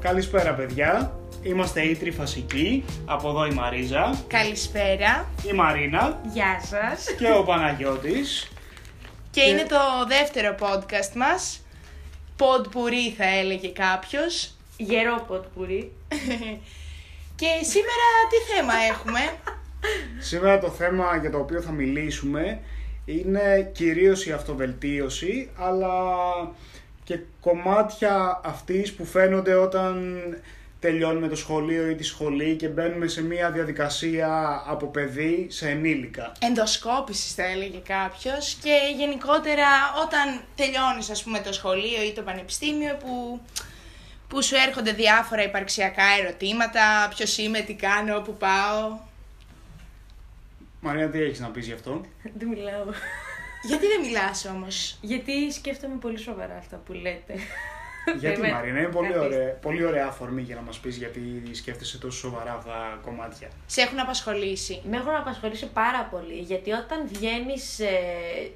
Καλησπέρα παιδιά. Είμαστε οι Τριφασικοί. Από εδώ η Μαρίζα, Καλησπέρα. η Μαρίνα Γεια σας. και ο Παναγιώτης. Και είναι το δεύτερο podcast μας. Ποντπουρί θα έλεγε κάποιος. Γερό ποτπουρί. Και σήμερα τι θέμα έχουμε; Σήμερα το θέμα για το οποίο θα μιλήσουμε είναι κυρίως η αυτοβελτίωση, αλλά και κομμάτια αυτής που φαίνονται όταν τελειώνουμε το σχολείο ή τη σχολή και μπαίνουμε σε μια διαδικασία από παιδί σε ενήλικα. Ενδοσκόπησης θα έλεγε κάποιος. Και γενικότερα όταν τελειώνεις ας πούμε το σχολείο ή το πανεπιστήμιο που, που σου έρχονται διάφορα υπαρξιακά ερωτήματα. Ποιος είμαι, τι κάνω, πού πάω. Μαρία, τι έχεις να πεις γι' αυτό; Δεν μιλάω. Γιατί δεν μιλάς όμως; Γιατί σκέφτομαι πολύ σοβαρά αυτά που λέτε. Γιατί Εμένα. Μαρίνα, είναι πολύ Καθίστε. ωραία, πολύ ωραία αφορμή για να μας πεις γιατί σκέφτεσαι τόσο σοβαρά αυτά τα κομμάτια. Σε έχουν απασχολήσει. Με έχουν απασχολήσει πάρα πολύ γιατί όταν βγαίνεις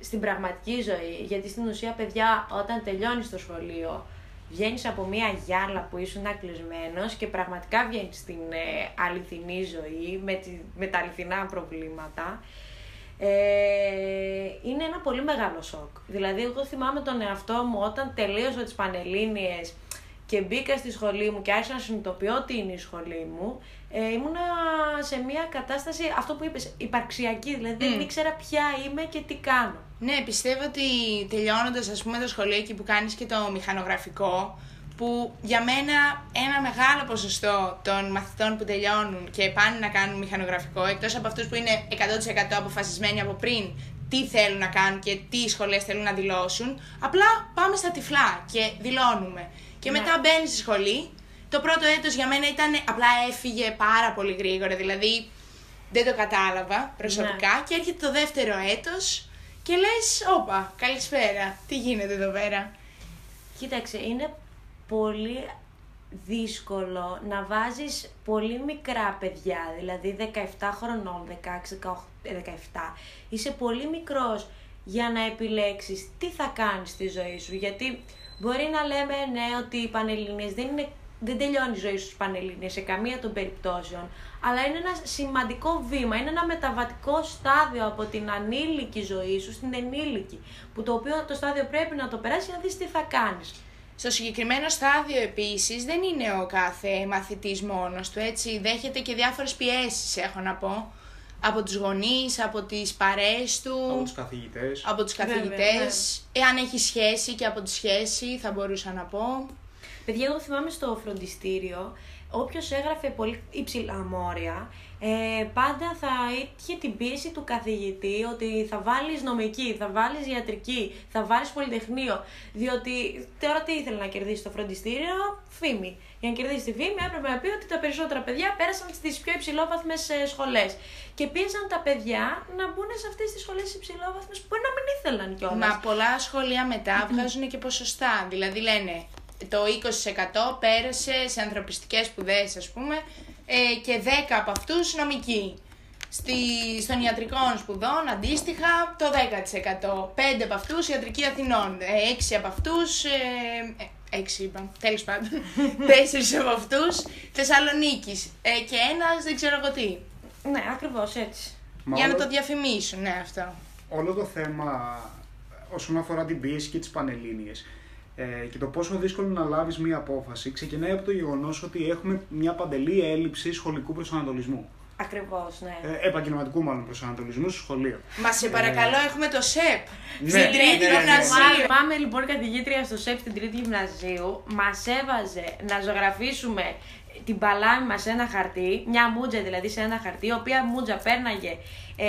στην πραγματική ζωή, γιατί στην ουσία, παιδιά, όταν τελειώνεις το σχολείο, βγαίνεις από μια γυάλα που ήσουν κλεισμένο και πραγματικά βγαίνεις στην ε, αληθινή ζωή με, τη, με τα αληθινά προβλήματα. Ε, είναι ένα πολύ μεγάλο σοκ. Δηλαδή, εγώ θυμάμαι τον εαυτό μου όταν τελείωσα τις Πανελλήνιες και μπήκα στη σχολή μου και άρχισα να συνειδητοποιώ τι είναι η σχολή μου, ε, ήμουνα σε μια κατάσταση, αυτό που είπες, υπαρξιακή. Δηλαδή, δεν Μμ. ήξερα ποια είμαι και τι κάνω. Ναι, πιστεύω ότι τελειώνοντας ας πούμε το σχολείο εκεί που κάνεις και το μηχανογραφικό, που για μένα ένα μεγάλο ποσοστό των μαθητών που τελειώνουν και πάνε να κάνουν μηχανογραφικό, εκτός από αυτούς που είναι 100% αποφασισμένοι από πριν τι θέλουν να κάνουν και τι σχολές θέλουν να δηλώσουν, απλά πάμε στα τυφλά και δηλώνουμε. Και Ναι. μετά μπαίνεις στη σχολή. Το πρώτο έτος για μένα ήταν απλά έφυγε πάρα πολύ γρήγορα, δηλαδή δεν το κατάλαβα προσωπικά Ναι. και έρχεται το δεύτερο έτος και λες, όπα, καλησπέρα, τι γίνεται εδώ πέρα; Κοίταξε, είναι πολύ δύσκολο να βάζεις πολύ μικρά παιδιά, δηλαδή 17 χρονών, 16, 18, 17. Είσαι πολύ μικρός για να επιλέξεις τι θα κάνεις στη ζωή σου, γιατί μπορεί να λέμε ναι ότι οι Πανελλήνιες δεν, είναι, δεν τελειώνει η ζωή σου στους Πανελλήνιες σε καμία των περιπτώσεων, αλλά είναι ένα σημαντικό βήμα, είναι ένα μεταβατικό στάδιο από την ανήλικη ζωή σου στην ενήλικη, που το οποίο το στάδιο πρέπει να το περάσεις για να δεις τι θα κάνεις. Στο συγκεκριμένο στάδιο επίσης δεν είναι ο κάθε μαθητής μόνος του, έτσι, δέχεται και διάφορες πιέσεις έχω να πω, από τους γονείς, από τις παρέες του, Από τους καθηγητές. από τους Βέβαια, καθηγητές, εάν έχει σχέση και από τη σχέση θα μπορούσα να πω. Παιδιά, εγώ θυμάμαι στο φροντιστήριο, όποιος έγραφε πολύ υψηλά μόρια, ε, πάντα θα είχε την πίεση του καθηγητή ότι θα βάλεις νομική, θα βάλεις ιατρική, θα βάλεις πολυτεχνείο. Διότι τώρα τι ήθελε να κερδίσει το φροντιστήριο, φήμη. Για να κερδίσει τη φήμη έπρεπε να πει ότι τα περισσότερα παιδιά πέρασαν στις πιο υψηλόβαθμες ε, σχολές. Και πίεσαν τα παιδιά να μπουν σε αυτές τις σχολές υψηλόβαθμες που μπορεί να μην ήθελαν κιόλας. Μα πολλά σχολεία μετά βγάζουν και ποσοστά. Δηλαδή λένε το 20% πέρασε σε ανθρωπιστικές σπουδές ας πούμε ε, και 10 από αυτούς νομική. Στη, στον ιατρικών σπουδών αντίστοιχα το 10%. 5 από αυτούς ιατρική Αθηνών. 6 από αυτούς... Ε, 6 είπα, τέλος πάντων. 4 από αυτούς Θεσσαλονίκης. Ε, και ένας δεν ξέρω εγώ τι. Ναι, ακριβώς έτσι. Μα Για να όλο- το διαφημίσουν, ναι αυτό. όλο το θέμα όσον αφορά την πίεση και τις πανελλήνιες ε, και το πόσο δύσκολο να λάβεις μία απόφαση ξεκινάει από το γεγονός ότι έχουμε μια παντελή έλλειψη σχολικού προσανατολισμού. Ακριβώς, ναι. Ε, επαγγελματικού μάλλον προσανατολισμού στο σχολείο. Μα σε παρακαλώ, έχουμε το ΣΕΠ. Ναι, Στην τρίτη ναι, ναι, ναι. γυμνασίου. Πάμε λοιπόν η καθηγήτρια στο ΣΕΠ στην τρίτη γυμνασίου. Μας έβαζε να ζωγραφίσουμε την παλάμη μας σε ένα χαρτί, μια μούτζα δηλαδή σε ένα χαρτί, η οποία μούτζα πέρναγε ε,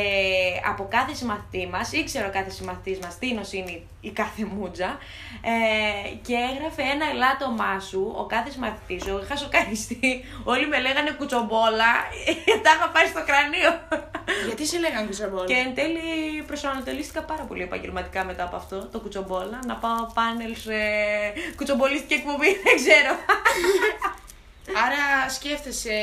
από κάθε συμμαθητή μας, ήξερε ο κάθε συμμαθητής μας τι είναι η κάθε μούτζα ε, και έγραφε ένα ελάττωμά σου, ο κάθε συμμαθητής σου, είχα σοκαριστεί, όλοι με λέγανε κουτσομπόλα, τα είχα πάρει στο κρανίο. Γιατί σε λέγανε κουτσομπόλα; Και εν τέλει προσανατολίστηκα πάρα πολύ επαγγελματικά μετά από αυτό, το κουτσομπόλα. Να πάω πάνελ σε κουτσομπολίστικη εκπομπή, δεν ξέρω. Άρα σκέφτεσαι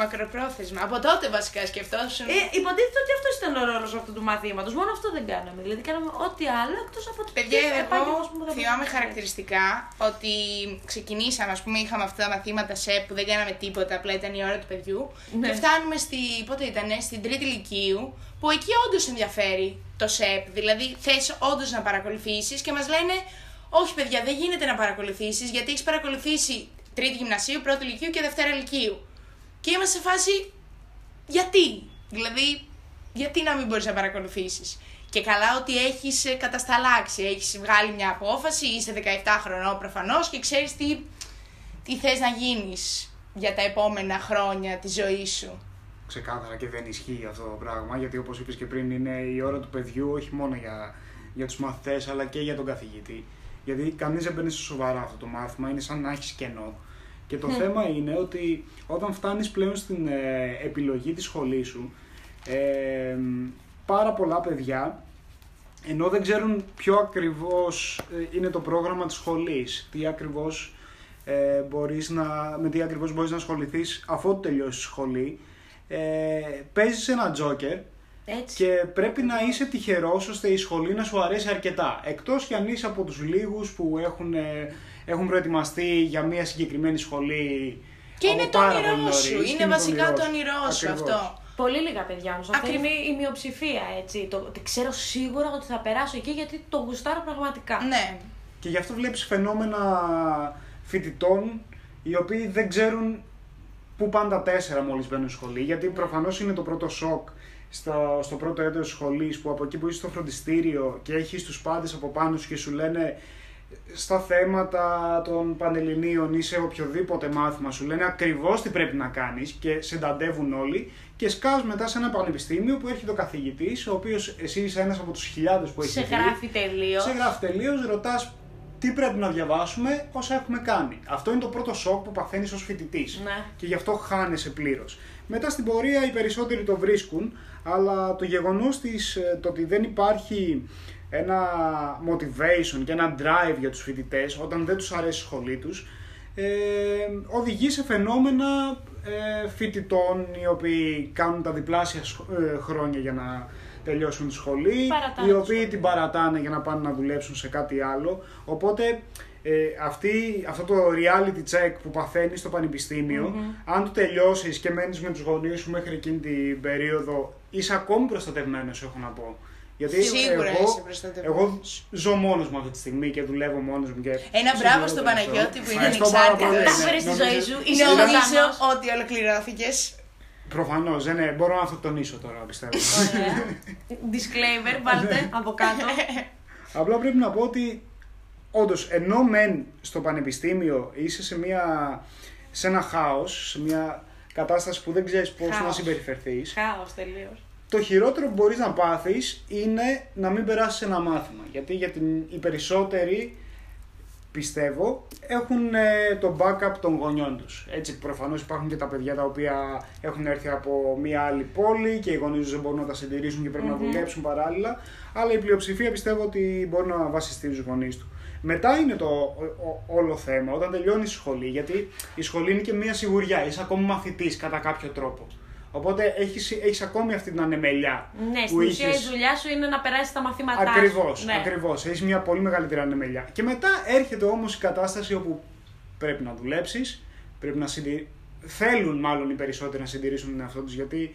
Μακροπρόθεσμα. Από τότε βασικά σκεφτόσουν. Ε, υποτίθεται ότι αυτός ήταν ο ρόλος αυτού του μαθήματος. Μόνο αυτό δεν κάναμε. Δηλαδή κάναμε ό,τι άλλο εκτός από το Παιδιά, επάγγελμα εγώ που θα θυμάμαι μπορούσαμε. χαρακτηριστικά ότι ξεκινήσαμε, ας πούμε, είχαμε αυτά τα μαθήματα ΣΕΠ που δεν κάναμε τίποτα, απλά ήταν η ώρα του παιδιού. Ναι. Και φτάνουμε στη, πότε ήτανε, στην τρίτη ηλικίου, που εκεί όντως ενδιαφέρει το ΣΕΠ. Δηλαδή θες όντως να παρακολουθήσεις και μας λένε, Όχι, παιδιά, δεν γίνεται να παρακολουθήσεις γιατί έχεις παρακολουθήσει τρίτη γυμνασίου, πρώτη ηλικίου και δευτέρα ηλικίου. Και είμαστε σε φάση, γιατί, δηλαδή, γιατί να μην μπορείς να παρακολουθήσεις; Και καλά ότι έχεις ε, κατασταλάξει, έχεις βγάλει μια απόφαση, είσαι 17 χρονών προφανώς και ξέρεις τι, τι θες να γίνεις για τα επόμενα χρόνια της ζωής σου. Ξεκάθαρα και δεν ισχύει αυτό το πράγμα, γιατί όπως είπες και πριν είναι η ώρα του παιδιού όχι μόνο για, για τους μαθητές αλλά και για τον καθηγητή. Γιατί κανείς δεν παίρνει στο σοβαρά αυτό το μάθημα, είναι σαν να έχεις κενό. Και το θέμα είναι ότι όταν φτάνεις πλέον στην ε, επιλογή της σχολής σου, ε, πάρα πολλά παιδιά, ενώ δεν ξέρουν ποιο ακριβώς ε, είναι το πρόγραμμα της σχολής, τι ακριβώς ε, μπορείς να, με τι ακριβώς μπορείς να ασχοληθείς αφού τελειώσεις τη σχολή, ε, παίζεις ένα τζόκερ Έτσι. και πρέπει να είσαι τυχερός ώστε η σχολή να σου αρέσει αρκετά. Εκτός κι αν είσαι από τους λίγους που έχουν, ε, έχουν προετοιμαστεί για μια συγκεκριμένη σχολή Και από είναι το πάρα όνειρό πολύ νωρίς σου, και είναι βασικά όνειρό το όνειρό σου Ακριβώς. αυτό. Πολύ λίγα παιδιά όμως. Αυτό Ακριβ- είναι η μειοψηφία, έτσι. Το, ότι ξέρω σίγουρα ότι θα περάσω εκεί γιατί το γουστάρω πραγματικά. Ναι. Και γι' αυτό βλέπεις φαινόμενα φοιτητών οι οποίοι δεν ξέρουν πού πάνε τα τέσσερα μόλις μπαίνουν σχολή. Γιατί προφανώς είναι το πρώτο σοκ στο, στο πρώτο έτος σχολής που από εκεί που είσαι στο φροντιστήριο και έχεις τους πάντες από πάνω σου και σου λένε στα θέματα των πανελληνίων ή σε οποιοδήποτε μάθημα σου λένε ακριβώς τι πρέπει να κάνεις και συνταντεύουν όλοι και σκάς μετά σε ένα πανεπιστήμιο που έρχεται ο καθηγητής ο οποίος εσύ είσαι ένας από τους χιλιάδες που έχει Σε δει. γράφει τελείως. Σε γράφει τελείως, ρωτάς τι πρέπει να διαβάσουμε όσα έχουμε κάνει. Αυτό είναι το πρώτο σοκ που παθαίνεις ως φοιτητής. Ναι. Και γι' αυτό χάνεσαι πλήρως. Μετά στην πορεία οι περισσότεροι το βρίσκουν, αλλά το γεγονός το ότι δεν υπάρχει ένα motivation και ένα drive για τους φοιτητές όταν δεν τους αρέσει η σχολή τους ε, οδηγεί σε φαινόμενα ε, φοιτητών οι οποίοι κάνουν τα διπλάσια σχ- ε, χρόνια για να τελειώσουν τη σχολή, Παρατάνε οι τη οποίοι σχολή. την παρατάνε για να πάνε να δουλέψουν σε κάτι άλλο. Οπότε ε, αυτή, αυτό το reality check που παθαίνεις στο πανεπιστημιο αν το τελειώσεις και μένεις με τους γονείς σου μέχρι εκείνη την περίοδο, είσαι ακόμη προστατευμένος, έχω να πω. Γιατί Σίγουρα εγώ, είσαι προστατευμένος. εγώ ζω μόνος μου αυτή τη στιγμή και δουλεύω μόνος μου. Και Ένα μπράβο στον συγχωρώ τον Παναγιώτη εαυτό. που είναι Ευχαριστώ πάρα ανεξάρτητος. πολύ, Τα ναι. έφερες στη Νομίζω- ζωή σου, είσαι Νομίζω ζωντανός. ότι ολοκληρώθηκες. Προφανώς, δεν είναι. Μπορώ να αυτοκτονήσω τώρα, πιστεύω. Ωραία. Disclaimer, βάλτε από κάτω. Απλά πρέπει να πω ότι όντως ενώ μεν στο πανεπιστήμιο είσαι σε, μια, σε ένα χάος, σε μια κατάσταση που δεν ξέρεις πώς να Χάος. συμπεριφερθείς, Χάος τελείως. το χειρότερο που μπορείς να πάθεις είναι να μην περάσεις ένα μάθημα. Γιατί για την, οι περισσότεροι πιστεύω έχουν ε, το backup των γονιών τους. Έτσι προφανώς υπάρχουν και τα παιδιά τα οποία έχουν έρθει από μια άλλη πόλη και οι γονείς τους δεν μπορούν να τα συντηρήσουν και πρεπει να δουλέψουν παράλληλα, αλλά η πλειοψηφία πιστεύω ότι μπορεί να βασιστεί στους γονείς του. Μετά είναι το ο- ο- όλο θέμα, όταν τελειώνει η σχολή, γιατί η σχολή είναι και μια σιγουριά, είσαι ακόμη μαθητής κατά κάποιο τρόπο. Οπότε έχεις, έχεις ακόμη αυτή την ανεμελιά. Ναι, που στην ουσία η είχες- δουλειά σου είναι να περάσει τα μαθήματά σου. Ακριβώς, Ναι. ακριβώς. Έχεις μια πολύ μεγαλύτερη ανεμελιά. Και μετά έρχεται όμως η κατάσταση όπου πρέπει να δουλέψεις, πρέπει να συντη... θέλουν μάλλον οι περισσότεροι να συντηρήσουν τον εαυτό τους, γιατί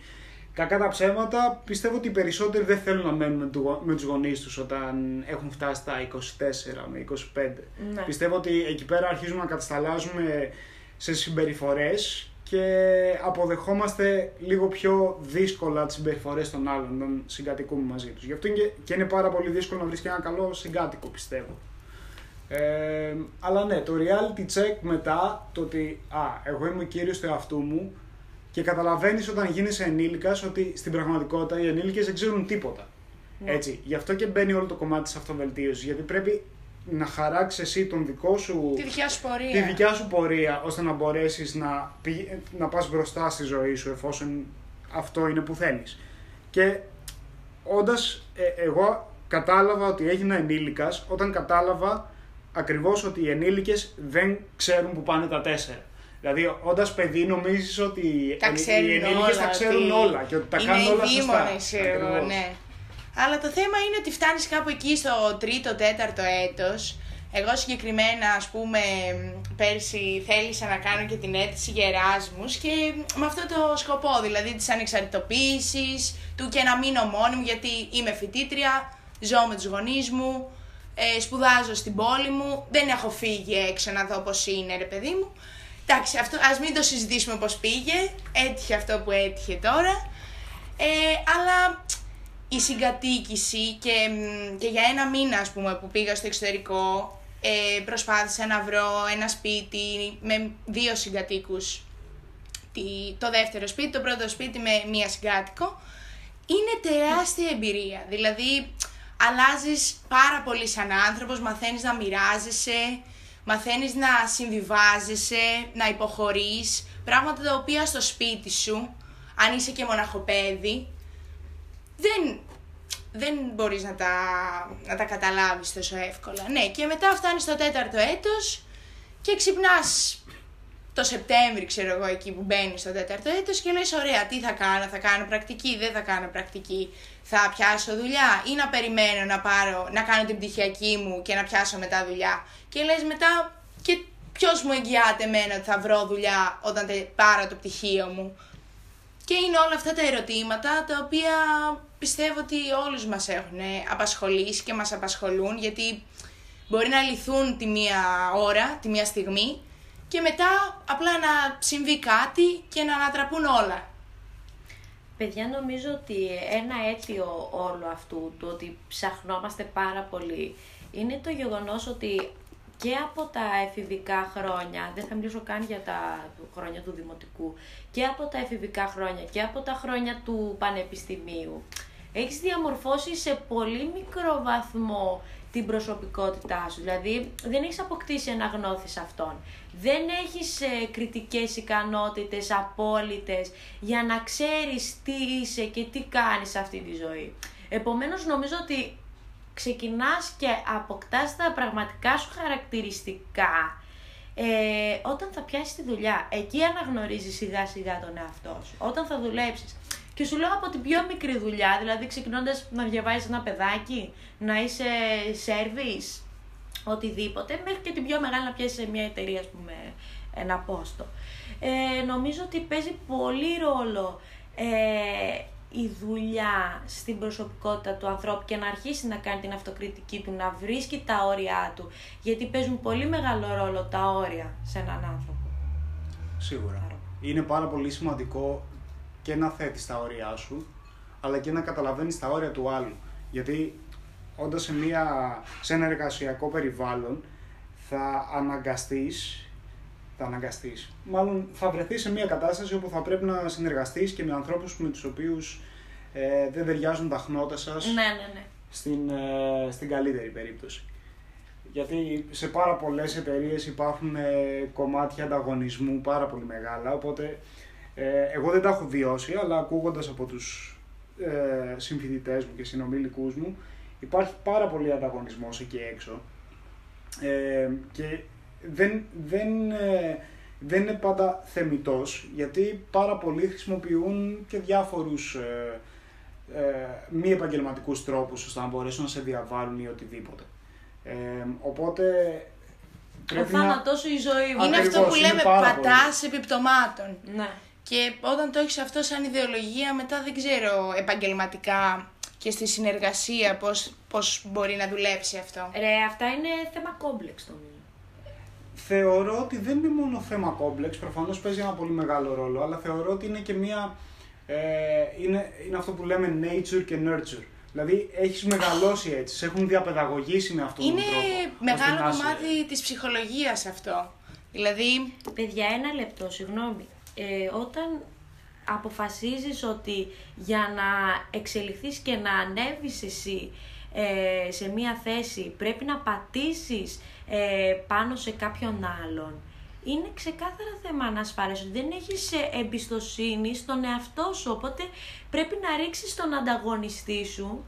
κακά τα ψέματα πιστεύω ότι οι περισσότεροι δεν θέλουν να μένουν με, του, γο- με τους γονείς τους όταν έχουν φτάσει τα 24 με 25. Ναι. Πιστεύω ότι εκεί πέρα αρχίζουμε να κατασταλάζουμε σε συμπεριφορές και αποδεχόμαστε λίγο πιο δύσκολα τις συμπεριφορές των άλλων όταν συγκατοικούμε μαζί τους. Γι' αυτό είναι και, και είναι πάρα πολύ δύσκολο να βρεις και ένα καλό συγκάτοικο πιστεύω. Ε, αλλά ναι, το reality check μετά, το ότι α, εγώ είμαι ο κύριος του εαυτού μου και καταλαβαίνεις όταν γίνεσαι ενήλικας ότι στην πραγματικότητα οι ενήλικες δεν ξέρουν τίποτα. Ναι. Έτσι, γι' αυτό και μπαίνει όλο το κομμάτι της αυτοβελτίωσης, γιατί πρέπει να χαράξεις εσύ τον δικό σου Τη δικιά σου πορεία. τη δικιά σου πορεία ώστε να μπορέσεις να, πη- να πας μπροστά στη ζωή σου εφόσον αυτό είναι που θέλεις. Και όντας ε, εγώ κατάλαβα ότι έγινα ενήλικας όταν κατάλαβα ακριβώς ότι οι ενήλικες δεν ξέρουν που πάνε τα τέσσερα. Δηλαδή, όντας παιδί, νομίζεις ότι τα ξέρουν οι ενήλικες τα ξέρουν ότι όλα και ότι τα είναι κάνουν όλα ειδήμονες, σωστά. ξέρω εγώ, Ακριβώς. ναι. Αλλά το θέμα είναι ότι φτάνεις κάπου εκεί στο τρίτο, τέταρτο έτος. Εγώ συγκεκριμένα, ας πούμε, πέρσι θέλησα να κάνω και την αίτηση για Εράσμους και με αυτό το σκοπό, δηλαδή της ανεξαρτητοποίησης, του και να μείνω μόνη μου, γιατί είμαι φοιτήτρια, ζω με τους γονείς μου, ε, σπουδάζω στην πόλη μου, δεν έχω φύγει έξω να δω πώς είναι, ρε παιδί μου. Εντάξει, αυτό, ας μην το συζητήσουμε πώς πήγε, έτυχε αυτό που έτυχε τώρα. Ε, αλλά η συγκατοίκηση και, μ, και για ένα μήνα ας πούμε που πήγα στο εξωτερικό ε, προσπάθησα να βρω ένα σπίτι με δύο συγκατοίκους. Τη- το δεύτερο σπίτι, το πρώτο σπίτι με μία συγκάτοικο είναι τεράστια εμπειρία. Δηλαδή αλλάζεις πάρα πολύ σαν άνθρωπος, μαθαίνεις να μοιράζεσαι μαθαίνεις να συμβιβάζεσαι, να υποχωρείς. Πράγματα τα οποία στο σπίτι σου αν είσαι και μοναχοπέδι δεν, δεν μπορείς να τα, να τα καταλάβεις τόσο εύκολα. Ναι, και μετά φτάνεις στο τέταρτο έτος και ξυπνάς το Σεπτέμβρη, ξέρω εγώ, εκεί που μπαίνεις στο τέταρτο έτος και λες, ωραία, τι θα κάνω, θα κάνω πρακτική, δεν θα κάνω πρακτική, θα πιάσω δουλειά ή να περιμένω να, πάρω, να κάνω την πτυχιακή μου και να πιάσω μετά δουλειά. Και λες μετά, και ποιος μου εγγυάται εμένα ότι θα βρω δουλειά όταν τε- πάρω το πτυχίο μου. Και είναι όλα αυτά τα ερωτήματα τα οποία πιστεύω ότι όλους μας έχουν απασχολήσει και μας απασχολούν γιατί μπορεί να λυθούν τη μία ώρα, τη μία στιγμή και μετά απλά να συμβεί κάτι και να ανατραπούν όλα. Παιδιά, νομίζω ότι ένα αίτιο όλο αυτού, του ότι ψαχνόμαστε πάρα πολύ, είναι το γεγονός ότι και από τα εφηβικά χρόνια, δεν θα μιλήσω καν για τα χρόνια του δημοτικού, και από τα εφηβικά χρόνια και από τα χρόνια του πανεπιστημίου, έχεις διαμορφώσει σε πολύ μικρό βαθμό την προσωπικότητά σου. Δηλαδή, δεν έχεις αποκτήσει αναγνώθη σε αυτόν. Δεν έχεις ε, κριτικές ικανότητες απόλυτες για να ξέρεις τι είσαι και τι κάνεις σε αυτή τη ζωή. Επομένως, νομίζω ότι ξεκινάς και αποκτάς τα πραγματικά σου χαρακτηριστικά ε, όταν θα πιάσεις τη δουλειά. Εκεί αναγνωρίζεις σιγά σιγά τον εαυτό σου. Όταν θα δουλέψεις. Και σου λέω από την πιο μικρή δουλειά, δηλαδή ξεκινώντας να διαβάζεις ένα παιδάκι, να είσαι service, οτιδήποτε, μέχρι και την πιο μεγάλη να πιάσεις σε μια εταιρεία, ας πούμε, ένα πόστο. Ε, νομίζω ότι παίζει πολύ ρόλο ε, η δουλειά στην προσωπικότητα του ανθρώπου και να αρχίσει να κάνει την αυτοκριτική του, να βρίσκει τα όρια του, γιατί παίζουν πολύ μεγάλο ρόλο τα όρια σε έναν άνθρωπο. Σίγουρα. Είναι πάρα πολύ σημαντικό και να θέτεις τα όρια σου, αλλά και να καταλαβαίνεις τα όρια του άλλου. Γιατί όντας σε, μια, σε ένα εργασιακό περιβάλλον θα αναγκαστείς, θα αναγκαστείς, μάλλον θα βρεθείς σε μια κατάσταση όπου θα πρέπει να συνεργαστείς και με ανθρώπους με τους οποίους ε, δεν ταιριάζουν τα χνότα σας Ναι, ναι, ναι. στην, ε, στην καλύτερη περίπτωση. Γιατί σε πάρα πολλές εταιρείες υπάρχουν ε, κομμάτια ανταγωνισμού πάρα πολύ μεγάλα, οπότε ε, εγώ δεν τα έχω βιώσει, αλλά ακούγοντας από τους ε, συμφοιτητές μου και συνομιλικούς μου, υπάρχει πάρα πολύ ανταγωνισμός εκεί έξω ε, και δεν, δεν, ε, δεν είναι πάντα θεμητός, γιατί πάρα πολλοί χρησιμοποιούν και διάφορους ε, ε, μη επαγγελματικούς τρόπους ώστε να μπορέσουν να σε διαβάλουν ή οτιδήποτε. Ε, οπότε Ο πρέπει να... θάνατός σου η ζωή μου. είναι Ακριβώς, αυτό που είναι λέμε πάρα πατάς επιπτωμάτων. Ναι. Και όταν το έχεις αυτό σαν ιδεολογία, μετά δεν ξέρω επαγγελματικά και στη συνεργασία πώς, πώς μπορεί να δουλέψει αυτό. Ρε, αυτά είναι θέμα κόμπλεξ νομίζω. Θεωρώ ότι δεν είναι μόνο θέμα κόμπλεξ, προφανώς παίζει ένα πολύ μεγάλο ρόλο, αλλά θεωρώ ότι είναι και μία... Ε, είναι, είναι αυτό που λέμε nature και nurture. Δηλαδή έχεις μεγαλώσει έτσι, σε έχουν διαπαιδαγωγήσει με αυτόν Είναι τον τρόπο. ώστε μεγάλο να είσαι- κομμάτι της ψυχολογίας αυτό. Δηλαδή, Παιδιά, ένα λεπτό, συγγνώμη. Ε, όταν αποφασίζεις ότι για να εξελιχθείς και να ανέβεις εσύ ε, σε μία θέση πρέπει να πατήσεις ε, πάνω σε κάποιον άλλον, είναι ξεκάθαρα θέμα ανασφάλειας, ότι δεν έχεις ε, εμπιστοσύνη στον εαυτό σου, οπότε πρέπει να ρίξεις τον ανταγωνιστή σου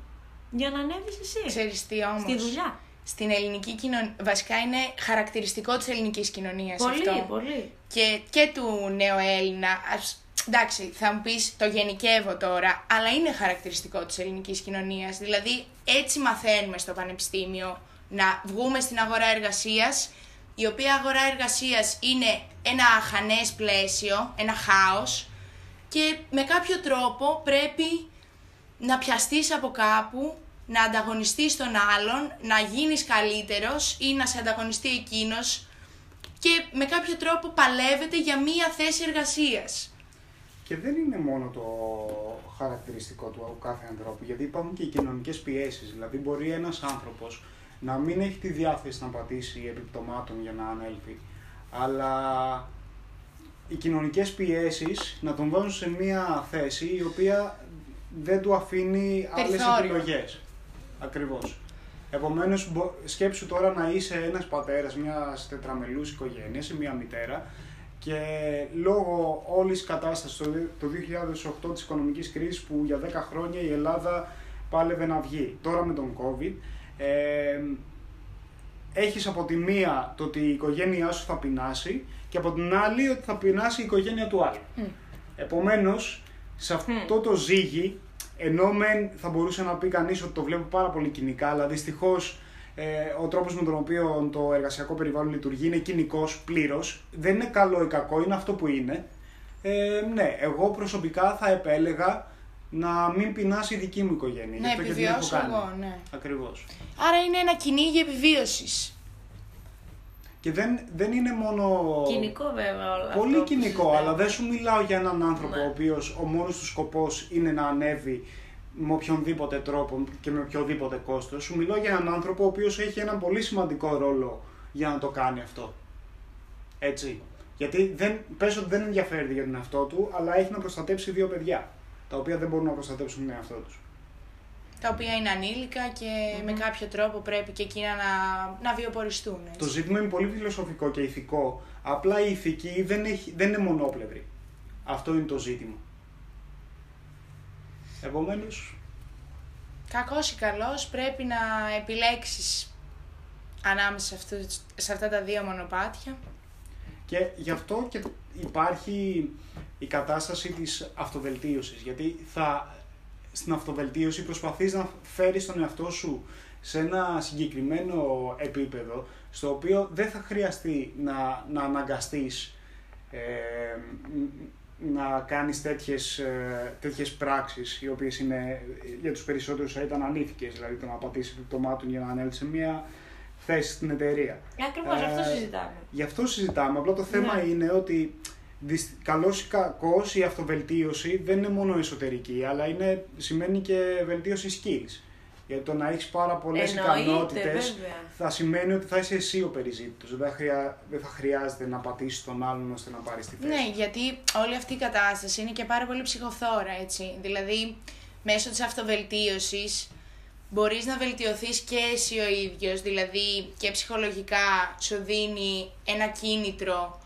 για να ανέβεις εσύ. ξέρεις τι όμως; Στη δουλειά. στην ελληνική κοινωνία. Βασικά είναι χαρακτηριστικό της ελληνικής κοινωνίας Πολύ, αυτό. πολύ. Και, και του νεοέλληνα. Ας, εντάξει, θα μου πεις το γενικεύω τώρα, αλλά είναι χαρακτηριστικό της ελληνικής κοινωνίας. Δηλαδή, έτσι μαθαίνουμε στο πανεπιστήμιο να βγούμε στην αγορά εργασίας, η οποία αγορά εργασίας είναι ένα αχανές πλαίσιο, ένα χάος και με κάποιο τρόπο πρέπει να πιαστείς από κάπου, να ανταγωνιστείς τον άλλον, να γίνεις καλύτερος ή να σε ανταγωνιστεί εκείνος και με κάποιο τρόπο παλεύετε για μία θέση εργασίας. Και δεν είναι μόνο το χαρακτηριστικό του κάθε ανθρώπου, γιατί υπάρχουν και οι κοινωνικές πιέσεις. Δηλαδή, μπορεί ένας άνθρωπος να μην έχει τη διάθεση να πατήσει επιπτωμάτων για να ανέλθει, αλλά οι κοινωνικές πιέσεις να τον βάζουν σε μια θέση η οποία δεν του αφήνει άλλες Περιθώριο. επιλογές. Ακριβώς. Επομένως, σκέψου τώρα να είσαι ένας πατέρας μιας τετραμελούς οικογένειας ή μια μητέρα και λόγω όλης τη κατάστασης το το 2008 της οικονομικής κρίσης που για 10 χρόνια η Ελλάδα πάλευε να βγει, τώρα με τον COVID, ε, έχεις από τη μία το ότι η οικογένειά σου θα πεινάσει και από την άλλη ότι θα πεινάσει η οικογένεια του άλλου. Μμ. Επομένως, σε αυτό το ζύγι, ενώ μεν θα μπορούσε να πει κανείς ότι το βλέπω πάρα πολύ κοινικά, αλλά δυστυχώς ε, ο τρόπος με τον οποίο το εργασιακό περιβάλλον λειτουργεί είναι κοινικός πλήρως, δεν είναι καλό ή κακό, είναι αυτό που είναι. Ε, ναι, εγώ προσωπικά θα επέλεγα να μην πεινάσει η δική μου οικογένεια. Να γι' αυτό και την έχω επιβιώσω κάνει. εγώ, ναι. Ακριβώς. Άρα είναι ένα κυνήγι επιβίωσης. Και δεν, δεν είναι μόνο. Κοινικό βέβαια όλα Πολύ αυτό που κοινικό, συζητάμε. αλλά δεν σου μιλάω για έναν άνθρωπο Ναι. ο οποίος ο μόνος του σκοπός είναι να ανέβει με οποιονδήποτε τρόπο και με οποιοδήποτε κόστος. Σου μιλάω για έναν άνθρωπο ο οποίος έχει έναν πολύ σημαντικό ρόλο για να το κάνει αυτό. Έτσι. Γιατί δεν, πες ότι δεν ενδιαφέρεται για τον εαυτό του, αλλά έχει να προστατέψει δύο παιδιά, τα οποία δεν μπορούν να προστατέψουν τον εαυτό τους. Τα οποία είναι ανήλικα και με κάποιο τρόπο πρέπει και εκείνα να, να βιοποριστούν. Έτσι. Το ζήτημα είναι πολύ φιλοσοφικό και ηθικό. Απλά η ηθική δεν, έχει, δεν είναι μονόπλευρη. Αυτό είναι το ζήτημα. Επομένως, Κακός ή καλός πρέπει να επιλέξεις ανάμεσα σε, αυτούς, σε αυτά τα δύο μονοπάτια. και γι' αυτό και υπάρχει η κατάσταση της αυτοβελτίωσης. Γιατί θα, στην αυτοβελτίωση προσπαθείς να φέρεις τον εαυτό σου σε ένα συγκεκριμένο επίπεδο, στο οποίο δεν θα χρειαστεί να, να αναγκαστείς ε, μ- να κάνεις τέτοιες, ε, τέτοιες πράξεις, οι οποίες είναι, για τους περισσότερους θα ήταν ανήθικες, δηλαδή το να πατήσεις επιπτωμάτων για να ανέλθεις σε μια θέση στην εταιρεία. Ακριβώς αυτό Ε, συζητάμε. Γι' αυτό συζητάμε. Απλά το θέμα Ναι. είναι ότι δυσ- καλός ή κακός η αυτοβελτίωση δεν είναι μόνο εσωτερική, αλλά είναι, σημαίνει και βελτίωση skills. Γιατί το να έχεις πάρα πολλές Εννοείται, ικανότητες βέβαια. θα σημαίνει ότι θα είσαι εσύ ο περιζήτητος. Δεν, θα χρειά- δεν θα χρειάζεται να πατήσεις τον άλλον ώστε να πάρεις τη θέση. Ναι, γιατί όλη αυτή η κατάσταση είναι και πάρα πολύ ψυχοθόρα, έτσι. Δηλαδή, μέσω της αυτοβελτίωσης μπορείς να βελτιωθείς και εσύ ο ίδιος, δηλαδή και ψυχολογικά σου δίνει ένα κίνητρο,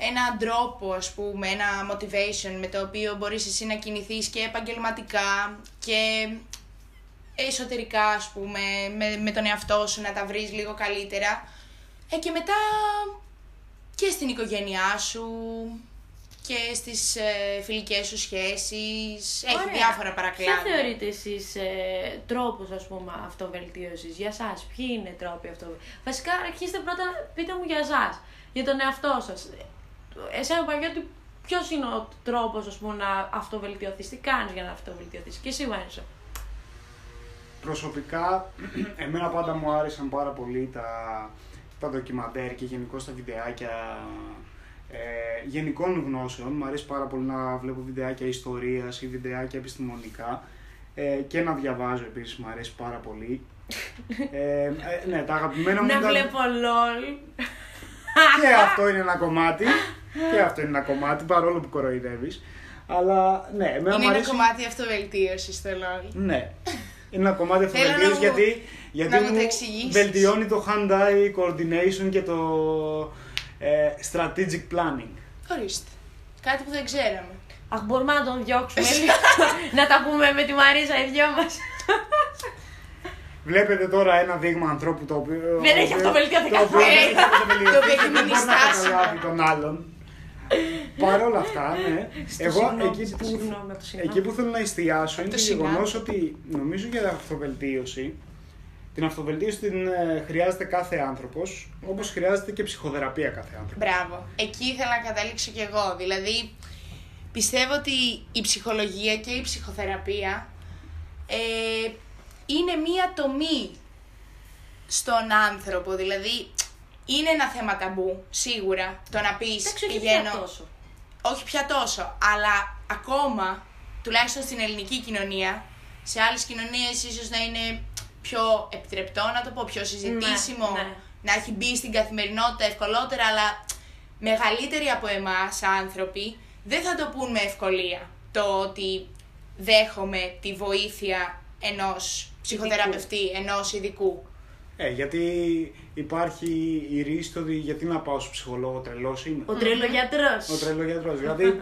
έναν τρόπο, ας πούμε, ένα motivation με το οποίο μπορείς εσύ να κινηθείς και επαγγελματικά και εσωτερικά, ας πούμε, με, με τον εαυτό σου να τα βρεις λίγο καλύτερα. Ε, και μετά και στην οικογένειά σου και στις ε, φιλικές σου σχέσεις. Έχει Ωραία. διάφορα παρακλάδια. Ποια θεωρείτε εσείς ε, τρόπους ας πούμε αυτοβελτίωσης για σας, ποιοι είναι τρόποι αυτοβελτίωσης; Βασικά αρχίστε πρώτα, πείτε μου για σας, για τον εαυτό σας. Εσένα Παγιώτη, ποιος είναι ο τρόπος ας πούμε να αυτοβελτιωθείς, τι κάνεις για να αυτοβελτιωθείς; Και εσύ Βάνισο. Προσωπικά, εμένα πάντα μου άρεσαν πάρα πολύ τα, τα ντοκιμαντέρ και γενικώ τα βιντεάκια ε, γενικών γνώσεων. Μου αρέσει πάρα πολύ να βλέπω βιντεάκια ιστορίας ή βιντεάκια επιστημονικά ε, και να διαβάζω επίσης μου αρέσει πάρα πολύ. Ε, ε, ναι, τα αγαπημένα μου Να ήταν- βλέπω LOL. και αυτό είναι ένα κομμάτι. Και αυτό είναι ένα κομμάτι, παρόλο που κοροϊδεύεις. Αλλά ναι, εμένα Είναι μου ένα αρέσει... κομμάτι αυτοβελτίωσης στο LOL. Ναι. Είναι ένα κομμάτι Θέλω να αυτοβελτίωσης μου- γιατί, γιατί να μου το μου εξηγήσεις. βελτιώνει το hand-eye coordination και το ε, strategic planning. Ορίστε. Κάτι που δεν ξέραμε. Αχ, μπορούμε να τον διώξουμε λίγο. να τα πούμε με τη Μαρίζα οι δυο μας. Βλέπετε τώρα ένα δείγμα ανθρώπου το οποίο. Δεν έχει αυτοβελτιωθεί το οποίο καθόλου. δεν έχει αυτοβελτιωθεί Το οποίο και έχει δεν μείνει μπορεί να στάσιμο. καταλάβει τον άλλον. Παρ' όλα αυτά, ναι. Στο Εγώ συγγνώμη, εκεί στο που, συγγνώμη, το συγγνώμη. εκεί που θέλω να εστιάσω είναι Το το συγγνώμη. γεγονός ότι νομίζω για την αυτοβελτίωση. Την αυτοβελτίωση την ε, χρειάζεται κάθε άνθρωπος, όπως χρειάζεται και ψυχοθεραπεία κάθε άνθρωπος. Μπράβο. Εκεί ήθελα να καταλήξω κι εγώ. Δηλαδή, πιστεύω ότι η ψυχολογία και η ψυχοθεραπεία ε, είναι μία τομή στον άνθρωπο. Δηλαδή, είναι ένα θέμα ταμπού, σίγουρα, το να πεις Εντάξει, όχι πηγαίνω... πια τόσο. όχι πια τόσο, αλλά ακόμα, τουλάχιστον στην ελληνική κοινωνία, σε άλλες κοινωνίες ίσως να είναι πιο επιτρεπτό, να το πω, πιο συζητήσιμο, Ναι, ναι. να έχει μπει στην καθημερινότητα ευκολότερα, αλλά μεγαλύτεροι από εμάς άνθρωποι δεν θα το πούν με ευκολία το ότι δέχομαι τη βοήθεια ενός ψυχοθεραπευτή, ενός ειδικού. Ε, γιατί υπάρχει η ρίση το ότι γιατί να πάω στο ψυχολόγο τρελός είμαι. Ο τρελογιατρός. Ο τρελογιατρός. δηλαδή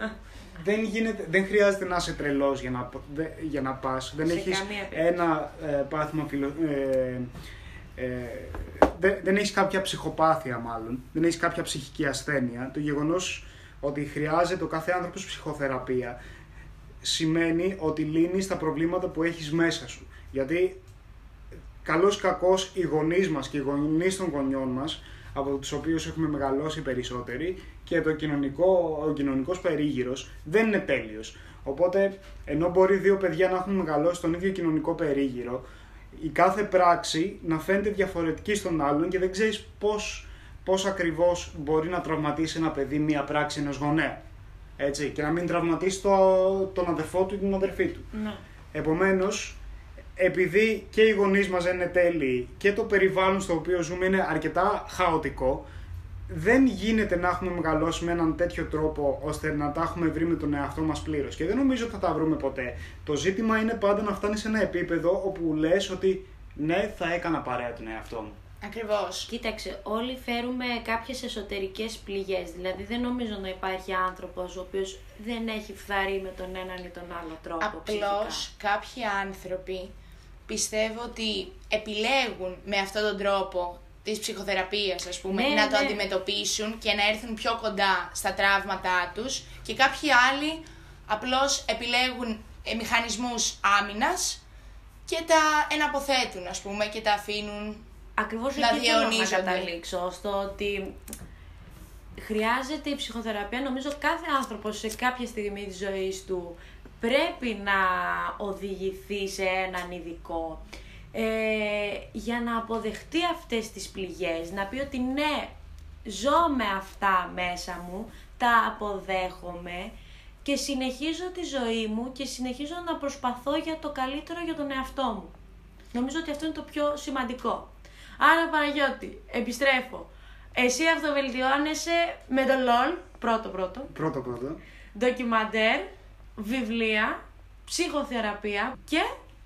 δεν, γίνεται, δεν χρειάζεται να είσαι τρελός για να, δε- για να πας. Δεν Σε έχεις καμία περίπτωση. ένα ε, πάθημα φιλο, ε, ε, δεν, δεν έχεις κάποια ψυχοπάθεια μάλλον. Δεν έχεις κάποια ψυχική ασθένεια. Το γεγονός ότι χρειάζεται ο κάθε άνθρωπος ψυχοθεραπεία σημαίνει ότι λύνεις τα προβλήματα που έχεις μέσα σου. Γιατί καλός ή κακός οι γονείς μας και οι γονείς των γονιών μας από τους οποίους έχουμε μεγαλώσει περισσότεροι και το κοινωνικό, ο κοινωνικός περίγυρος δεν είναι τέλειος. Οπότε, ενώ μπορεί δύο παιδιά να έχουν μεγαλώσει στον ίδιο κοινωνικό περίγυρο, η κάθε πράξη να φαίνεται διαφορετική στον άλλον και δεν ξέρεις πώς, πώς ακριβώς μπορεί να τραυματίσει ένα παιδί μία πράξη ενός γονέα. Έτσι, και να μην τραυματίσει το, τον αδερφό του ή την αδερφή του. Ναι. Επομένως, επειδή και οι γονείς μας δεν είναι τέλειοι και το περιβάλλον στο οποίο ζούμε είναι αρκετά χαοτικό, δεν γίνεται να έχουμε μεγαλώσει με έναν τέτοιο τρόπο ώστε να τα έχουμε βρει με τον εαυτό μας πλήρως. Και δεν νομίζω ότι θα τα βρούμε ποτέ. Το ζήτημα είναι πάντα να φτάνει σε ένα επίπεδο όπου λες ότι ναι, θα έκανα παρέα τον εαυτό μου. Ακριβώς. Κοίταξε, όλοι φέρουμε κάποιες εσωτερικές πληγές. Δηλαδή δεν νομίζω να υπάρχει άνθρωπος ο οποίος δεν έχει φθαρεί με τον έναν ή τον άλλο τρόπο Απλώς κάποιοι άνθρωποι πιστεύω ότι επιλέγουν με αυτόν τον τρόπο της ψυχοθεραπείας ας πούμε Ναι, να το ναι. αντιμετωπίσουν και να έρθουν πιο κοντά στα τραύματά τους και κάποιοι άλλοι απλώς επιλέγουν ε, μηχανισμούς άμυνας και τα εναποθέτουν ας πούμε και τα αφήνουν Ακριβώς να εκεί θέλω να διαιωνίζονται. καταλήξω, στο ότι χρειάζεται η ψυχοθεραπεία. Νομίζω κάθε άνθρωπος σε κάποια στιγμή της ζωής του πρέπει να οδηγηθεί σε έναν ειδικό ε, για να αποδεχτεί αυτές τις πληγές, να πει ότι ναι, ζω με αυτά μέσα μου, τα αποδέχομαι και συνεχίζω τη ζωή μου και συνεχίζω να προσπαθώ για το καλύτερο για τον εαυτό μου. Νομίζω ότι αυτό είναι το πιο σημαντικό. Άρα Παναγιώτη, επιστρέφω. Εσύ αυτοβελτιώνεσαι με το LOL, πρώτο πρώτο, Πρώτο πρώτο. ντοκιμαντέρ, βιβλία, ψυχοθεραπεία και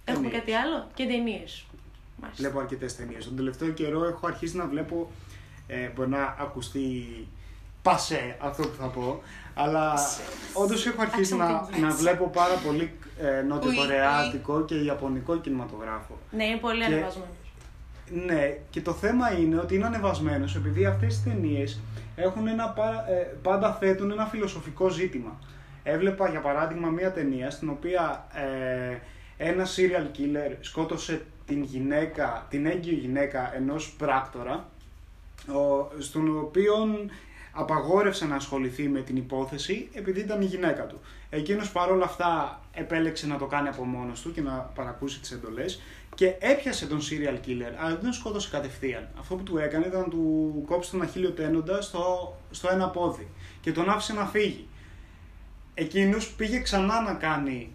έχουμε Ταινίες. κάτι άλλο και ταινίες. Βλέπω αρκετές ταινίες. Τον τελευταίο καιρό έχω αρχίσει να βλέπω. Ε, μπορεί να ακουστεί πασέ αυτό που θα πω. Αλλά όντως έχω αρχίσει να, Accent να English. βλέπω πάρα πολύ ε, Ουι, νοτιοκορεάτικο και ιαπωνικό κινηματογράφο. Ναι, είναι πολύ Και- ανεβασμένος. Ναι, και το θέμα είναι ότι είναι ανεβασμένος επειδή αυτές τις ταινίες έχουν ένα, πα- ε, πάντα θέτουν ένα φιλοσοφικό ζήτημα. Έβλεπα για παράδειγμα μία ταινία στην οποία ε, ένα serial killer σκότωσε την γυναίκα, την έγκυο γυναίκα ενός πράκτορα ο, στον οποίο απαγόρευσε να ασχοληθεί με την υπόθεση επειδή ήταν η γυναίκα του. Εκείνος παρόλα αυτά επέλεξε να το κάνει από μόνος του και να παρακούσει τις εντολές και έπιασε τον serial killer, αλλά δεν τον σκότωσε κατευθείαν. Αυτό που του έκανε ήταν να του κόψει τον αχίλιο τένοντα στο, στο ένα πόδι και τον άφησε να φύγει. Εκείνος πήγε ξανά να κάνει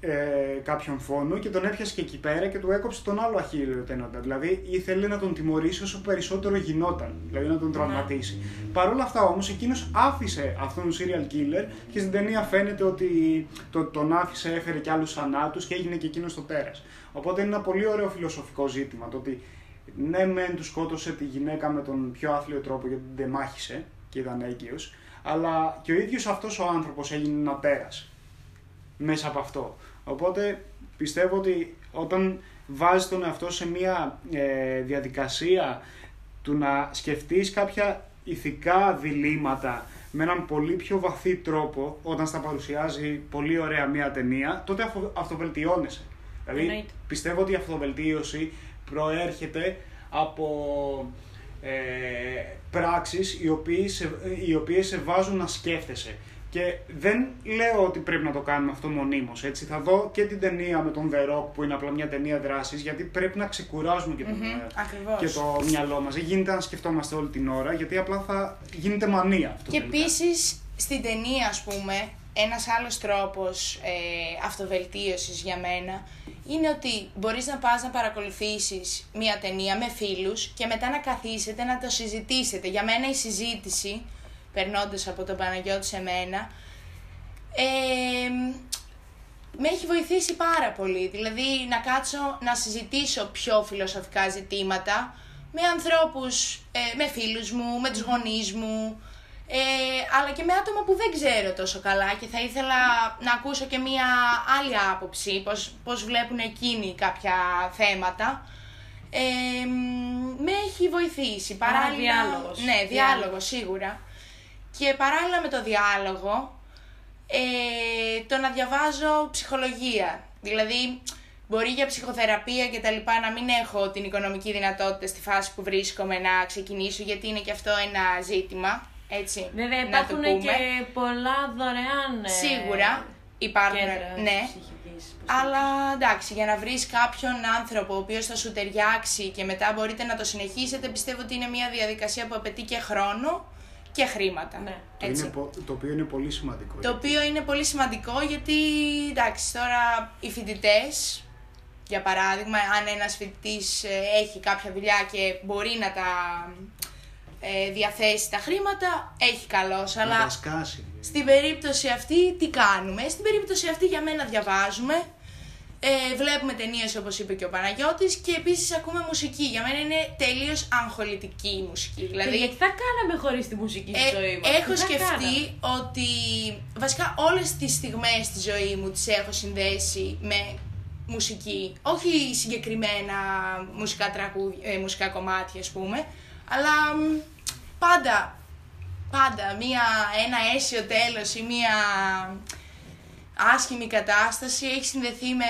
ε, κάποιον φόνο και τον έπιασε και εκεί πέρα και του έκοψε τον άλλο αχίλιο τένοντα. Δηλαδή ήθελε να τον τιμωρήσει όσο περισσότερο γινόταν, δηλαδή να τον τραυματίσει. Παρ' όλα αυτά όμως εκείνος άφησε αυτόν τον serial killer και στην ταινία φαίνεται ότι το, τον άφησε, έφερε και άλλους θανάτους και έγινε και εκείνος το τέρας. Οπότε είναι ένα πολύ ωραίο φιλοσοφικό ζήτημα το ότι ναι μεν του σκότωσε τη γυναίκα με τον πιο άθλιο τρόπο γιατί την τεμάχησε και ήταν έγκυος, αλλά και ο ίδιος αυτός ο άνθρωπος έγινε ένα τέρας μέσα από αυτό. Οπότε πιστεύω ότι όταν βάζεις τον εαυτό σε μια ε, διαδικασία του να σκεφτείς κάποια ηθικά διλήμματα με έναν πολύ πιο βαθύ τρόπο όταν στα παρουσιάζει πολύ ωραία μια ταινία, τότε αυτο, αυτοβελτιώνεσαι. Δηλαδή Εννοείται. πιστεύω ότι η αυτοβελτίωση προέρχεται από ε, πράξεις οι οποίες, σε, οι οποίες σε βάζουν να σκέφτεσαι. Και δεν λέω ότι πρέπει να το κάνουμε αυτό μονίμως, έτσι. Θα δω και την ταινία με τον The Rock που είναι απλά μια ταινία δράσης, γιατί πρέπει να ξεκουράζουμε και, τον, Μμμ, ε, ακριβώς. και το μυαλό μας. Δεν γίνεται να σκεφτόμαστε όλη την ώρα, γιατί απλά θα γίνεται μανία αυτό. Και τελικά. επίσης στην ταινία, ας πούμε, ένας άλλος τρόπος ε, αυτοβελτίωσης για μένα είναι ότι μπορείς να πας να παρακολουθήσεις μία ταινία με φίλους και μετά να καθίσετε να το συζητήσετε. Για μένα η συζήτηση, περνώντας από τον Παναγιώτη σε μένα, ε, με έχει βοηθήσει πάρα πολύ. Δηλαδή να κάτσω να συζητήσω πιο φιλοσοφικά ζητήματα με ανθρώπους, ε, με φίλους μου, με τους γονείς μου, ε, αλλά και με άτομα που δεν ξέρω τόσο καλά και θα ήθελα να ακούσω και μία άλλη άποψη, πώς, πώς βλέπουν εκείνοι κάποια θέματα. Ε, μ, με έχει βοηθήσει. Άρα Παράλληλα, διάλογος. Ναι, διάλογο, Διάλογος. σίγουρα. Και παράλληλα με το διάλογο, ε, το να διαβάζω ψυχολογία. Δηλαδή, μπορεί για ψυχοθεραπεία και τα λοιπά να μην έχω την οικονομική δυνατότητα στη φάση που βρίσκομαι να ξεκινήσω, γιατί είναι και αυτό ένα ζήτημα, έτσι, Βέβαια να το υπάρχουν πούμε. και πολλά δωρεάν ε, Σίγουρα υπάρχουν, κέντρα ναι. ψυχικής υποστήριξης. Αλλά εντάξει, για να βρεις κάποιον άνθρωπο ο οποίος θα σου ταιριάξει και μετά μπορείτε να το συνεχίσετε, πιστεύω ότι είναι μια διαδικασία που απαιτεί και χρόνο και χρήματα. Ναι. Το, Έτσι. είναι, πο- το οποίο είναι πολύ σημαντικό. Το οποίο είναι πολύ σημαντικό γιατί, εντάξει, τώρα οι φοιτητές, για παράδειγμα, αν ένας φοιτητής έχει κάποια δουλειά και μπορεί να τα ε, διαθέσει τα χρήματα, έχει καλώς. Να Αλλά τα σκάσει. στην περίπτωση αυτή τι κάνουμε; Στην περίπτωση αυτή για μένα διαβάζουμε, ε, βλέπουμε ταινίες όπως είπε και ο Παναγιώτης και επίσης ακούμε μουσική. Για μένα είναι τελείως αγχολητική η μουσική. Και Δηλαδή, γιατί θα κάναμε χωρίς τη μουσική στη ε, ζωή μας; έχω Τι θα κάναμε; σκεφτεί ότι βασικά όλες τις στιγμές της ζωή μου τις έχω συνδέσει με μουσική. Όχι συγκεκριμένα μουσικά, τραγούδια, ε, μουσικά κομμάτια ας πούμε, αλλά μ, πάντα, πάντα μία, ένα αίσιο τέλος ή μία άσχημη κατάσταση έχει συνδεθεί με,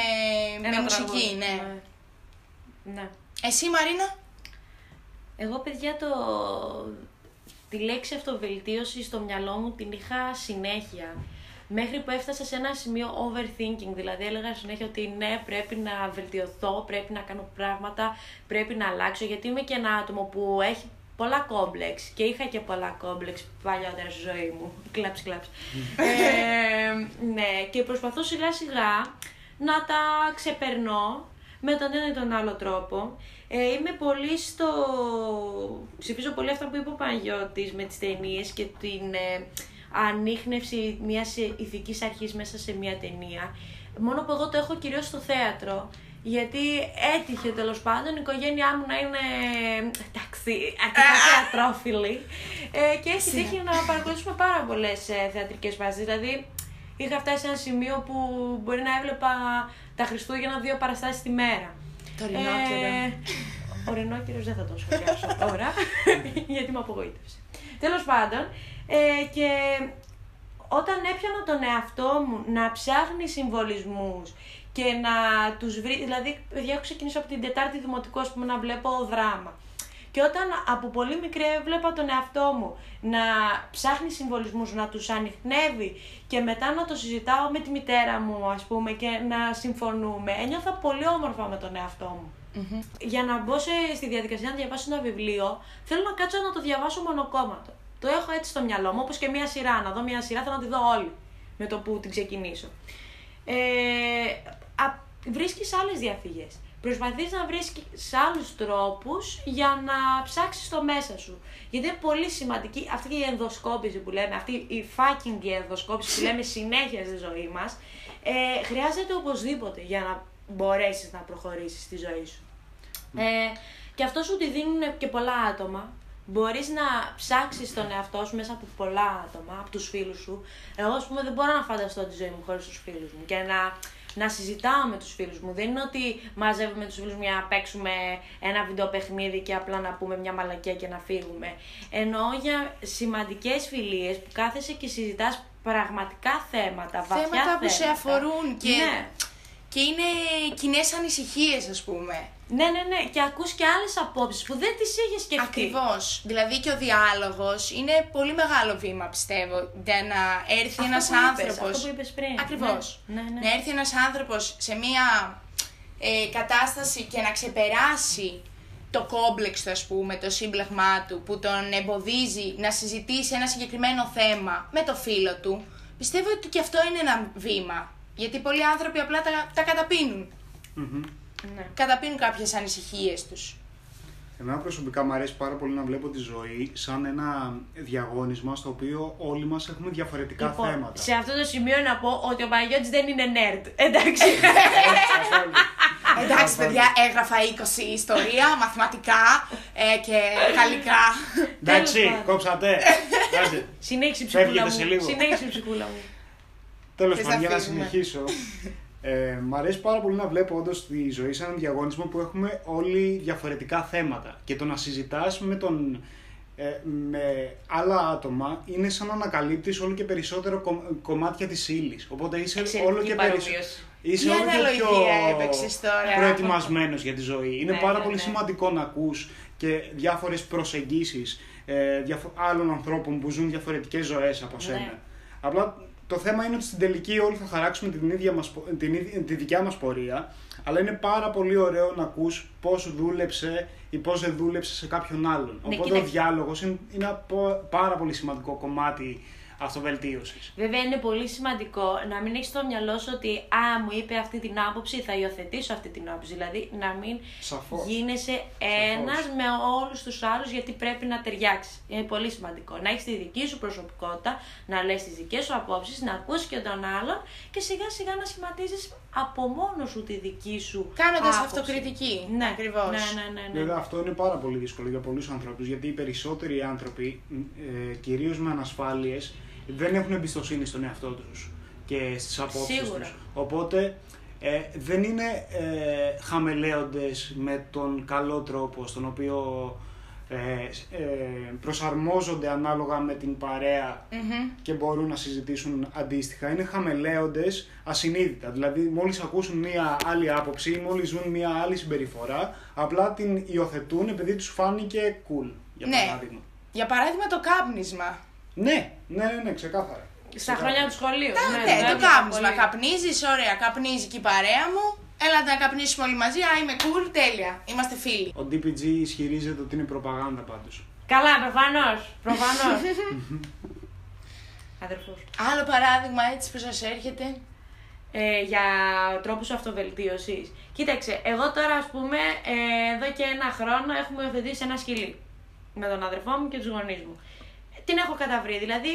με Ένα μουσική, τραγούδι. ναι. ναι. Εσύ Μαρίνα; Εγώ, παιδιά, το... τη λέξη αυτοβελτίωση στο μυαλό μου την είχα συνέχεια. Μέχρι που έφτασα σε ένα σημείο overthinking, δηλαδή έλεγα συνέχεια ότι ναι, πρέπει να βελτιωθώ, πρέπει να κάνω πράγματα, πρέπει να αλλάξω, γιατί είμαι και ένα άτομο που έχει πολλά κόμπλεξ και είχα και πολλά κόμπλεξ παλιότερα στη ζωή μου. Κλάψ, κλάψ. ε, ναι, και προσπαθώ σιγά σιγά να τα ξεπερνώ με τον ένα ή τον άλλο τρόπο. Ε, είμαι πολύ στο... Ψηφίζω πολύ αυτά που είπε ο Παναγιώτης με τις ταινίες και την ε, ανείχνευση μιας ε, ηθικής αρχής μέσα σε μια ταινία. Μόνο που εγώ το έχω κυρίως στο θέατρο, γιατί έτυχε τέλος πάντων η οικογένειά μου να είναι εντάξει, αρκετά θεατρόφιλη ε, και έχει τύχει να παρακολουθήσουμε πάρα πολλές ε, θεατρικές βάσεις. Δηλαδή, είχα φτάσει σε ένα σημείο που μπορεί να έβλεπα τα Χριστούγεννα δύο παραστάσεις τη μέρα. Το ρινόκερο. Ε, ο Ρινόκερος δεν θα τον σχολιάσω τώρα, γιατί με απογοήτευσε. Τέλος πάντων, ε, και όταν έπιανα τον εαυτό μου να ψάχνει συμβολισμούς και να τους βρει, δηλαδή, παιδιά, έχω ξεκινήσει από την Τετάρτη Δημοτικού, ας πούμε, να βλέπω δράμα. Και όταν από πολύ μικρή έβλεπα τον εαυτό μου να ψάχνει συμβολισμούς, να τους ανοιχνεύει και μετά να το συζητάω με τη μητέρα μου, ας πούμε, και να συμφωνούμε, ένιωθα πολύ όμορφα με τον εαυτό μου. Για να μπω σε- στη διαδικασία να διαβάσω ένα βιβλίο, θέλω να κάτσω να το διαβάσω μονοκόμματο. Το έχω έτσι στο μυαλό μου, όπως και μια σειρά. Να δω μια σειρά, θέλω να τη δω όλη με το που την ξεκινήσω. Ε, α, βρίσκεις άλλες διαφυγές. Προσπαθείς να βρίσκεις άλλους τρόπους για να ψάξεις το μέσα σου. Γιατί είναι πολύ σημαντική αυτή η ενδοσκόπηση που λέμε, αυτή η fucking ενδοσκόπηση που λέμε συνέχεια στη ζωή μας, ε, χρειάζεται οπωσδήποτε για να μπορέσεις να προχωρήσεις στη ζωή σου. Ε, και αυτός σου τη δίνουν και πολλά άτομα. Μπορείς να ψάξεις τον εαυτό σου μέσα από πολλά άτομα, από τους φίλους σου. Εγώ, ας πούμε, δεν μπορώ να φανταστώ τη ζωή μου χωρίς τους φίλους μου. Και να να συζητάω με τους φίλους μου. Δεν είναι ότι μαζεύουμε τους φίλους μου για να παίξουμε ένα βιντεοπαιχνίδι και απλά να πούμε μια μαλακία και να φύγουμε. Εννοώ για σημαντικές φιλίες που κάθεσαι και συζητάς πραγματικά θέματα, βαθιά θέματα που σε αφορούν και, Ναι. Και είναι κοινές ανησυχίες, ας πούμε. Ναι, ναι, ναι. Και ακούς και άλλες απόψεις που δεν τις είχες σκεφτεί. Ακριβώς. Δηλαδή και ο διάλογος είναι πολύ μεγάλο βήμα, πιστεύω, για να έρθει Αυτό ένας που είπες, άνθρωπο. αυτό που είπες πριν. Ακριβώς. Ναι, ναι, ναι. Να έρθει ένας άνθρωπος σε μία ε, κατάσταση και να ξεπεράσει το κόμπλεξ του, ας πούμε, το σύμπλεγμά του, που τον εμποδίζει να συζητήσει ένα συγκεκριμένο θέμα με το φίλο του, πιστεύω ότι και αυτό είναι ένα βήμα. Γιατί πολλοί άνθρωποι απλά τα, τα καταπίνουν. Μμμ. Ναι. Καταπίνουν κάποιες ανησυχίες τους. Εμένα προσωπικά μου αρέσει πάρα πολύ να βλέπω τη ζωή σαν ένα διαγώνισμα στο οποίο όλοι μας έχουμε διαφορετικά Λοιπόν, θέματα. σε αυτό το σημείο να πω ότι ο Παναγιώτης δεν είναι nerd. Εντάξει. Καθόλου. Εντάξει, παιδιά, έγραφα 20 ιστορία, μαθηματικά ε, και γαλλικά. Εντάξει, Τέλος πάντων. κόψατε. Άντε. Συνέχισε η ψυχούλα Φεύγετε μου. σε λίγο. Συνέχισε η ψυχούλα μου. Τέλος Θες πάντων, να για να φύγουμε. συνεχίσω. Ε, μ' αρέσει πάρα πολύ να βλέπω όντως τη ζωή σαν ένα διαγώνισμα που έχουμε όλοι διαφορετικά θέματα. Και το να συζητάς με, τον, ε, με άλλα άτομα είναι σαν να ανακαλύπτεις όλο και περισσότερο κομ- κομμάτια της ύλης. Οπότε είσαι Εξαιρετική όλο και παρομοίωση. περισσότερο. Είσαι Τι όλο και αναλογία πιο έπαιξες τώρα. προετοιμασμένος για τη ζωή. Είναι Ναι, πάρα ναι, πολύ ναι. σημαντικό να ακούς και διάφορες προσεγγίσεις ε, διαφο- άλλων ανθρώπων που ζουν διαφορετικές ζωές από σένα. Ναι. Απλά το θέμα είναι ότι στην τελική όλοι θα χαράξουμε την ίδια μας, πο- την, ίδια- τη δικιά μας πορεία, αλλά είναι πάρα πολύ ωραίο να ακούς πώς δούλεψε ή πώς δεν δούλεψε σε κάποιον άλλον. Ναι, Οπότε ο κοίταξε. διάλογος είναι, είναι ένα πο- πάρα πολύ σημαντικό κομμάτι αυτοβελτίωσης. Βέβαια είναι πολύ σημαντικό να μην έχεις στο μυαλό σου ότι Α, μου είπε αυτή την άποψη, θα υιοθετήσω αυτή την άποψη. Δηλαδή να μην Σαφώς. γίνεσαι ένας με όλους τους άλλους γιατί πρέπει να ταιριάξεις. Είναι πολύ σημαντικό. Να έχεις τη δική σου προσωπικότητα, να λες τις δικές σου απόψεις, να ακούσει και τον άλλον και σιγά σιγά να σχηματίζεις από μόνο σου τη δική σου. Κάνοντας άποψη. αυτοκριτική. Ναι, ακριβώς. Ναι, ναι, ναι. ναι. Βέβαια αυτό είναι πάρα πολύ δύσκολο για πολλούς ανθρώπους γιατί οι περισσότεροι άνθρωποι, ε, κυρίως με ανασφάλειες, δεν έχουν εμπιστοσύνη στον εαυτό τους και στις απόψεις Σίγουρα. τους. Οπότε ε, δεν είναι ε, χαμελέοντες με τον καλό τρόπο στον οποίο ε, ε, προσαρμόζονται ανάλογα με την παρέα Μμμ. και μπορούν να συζητήσουν αντίστοιχα. Είναι χαμελέοντες ασυνείδητα. Δηλαδή, μόλις ακούσουν μία άλλη άποψη ή μόλις ζουν μία άλλη συμπεριφορά, απλά την υιοθετούν επειδή τους φάνηκε cool, για Ναι. παράδειγμα. Για παράδειγμα το κάπνισμα. Ναι, ναι, ναι, ναι, ξεκάθαρα. Στα Ξεκάθαρα. χρόνια του σχολείου. Ναι, βέβαια, το κάπνισμα. πολύ. Καπνίζεις, ωραία, καπνίζει και η παρέα μου. Έλα να καπνίσουμε όλοι μαζί. Α, είμαι cool, τέλεια. Είμαστε φίλοι. Ο DPG ισχυρίζεται ότι είναι προπαγάνδα πάντως. Καλά, προφανώς. Προφανώς. Αδερφός. Άλλο παράδειγμα έτσι που σας έρχεται; ε, για τρόπους αυτοβελτίωσης. Κοίταξε, εγώ τώρα ας πούμε ε, εδώ και ένα χρόνο έχουμε υιοθετήσει ένα σκυλί με τον αδερφό μου και τους γονείς μου. Την έχω καταβρει, δηλαδή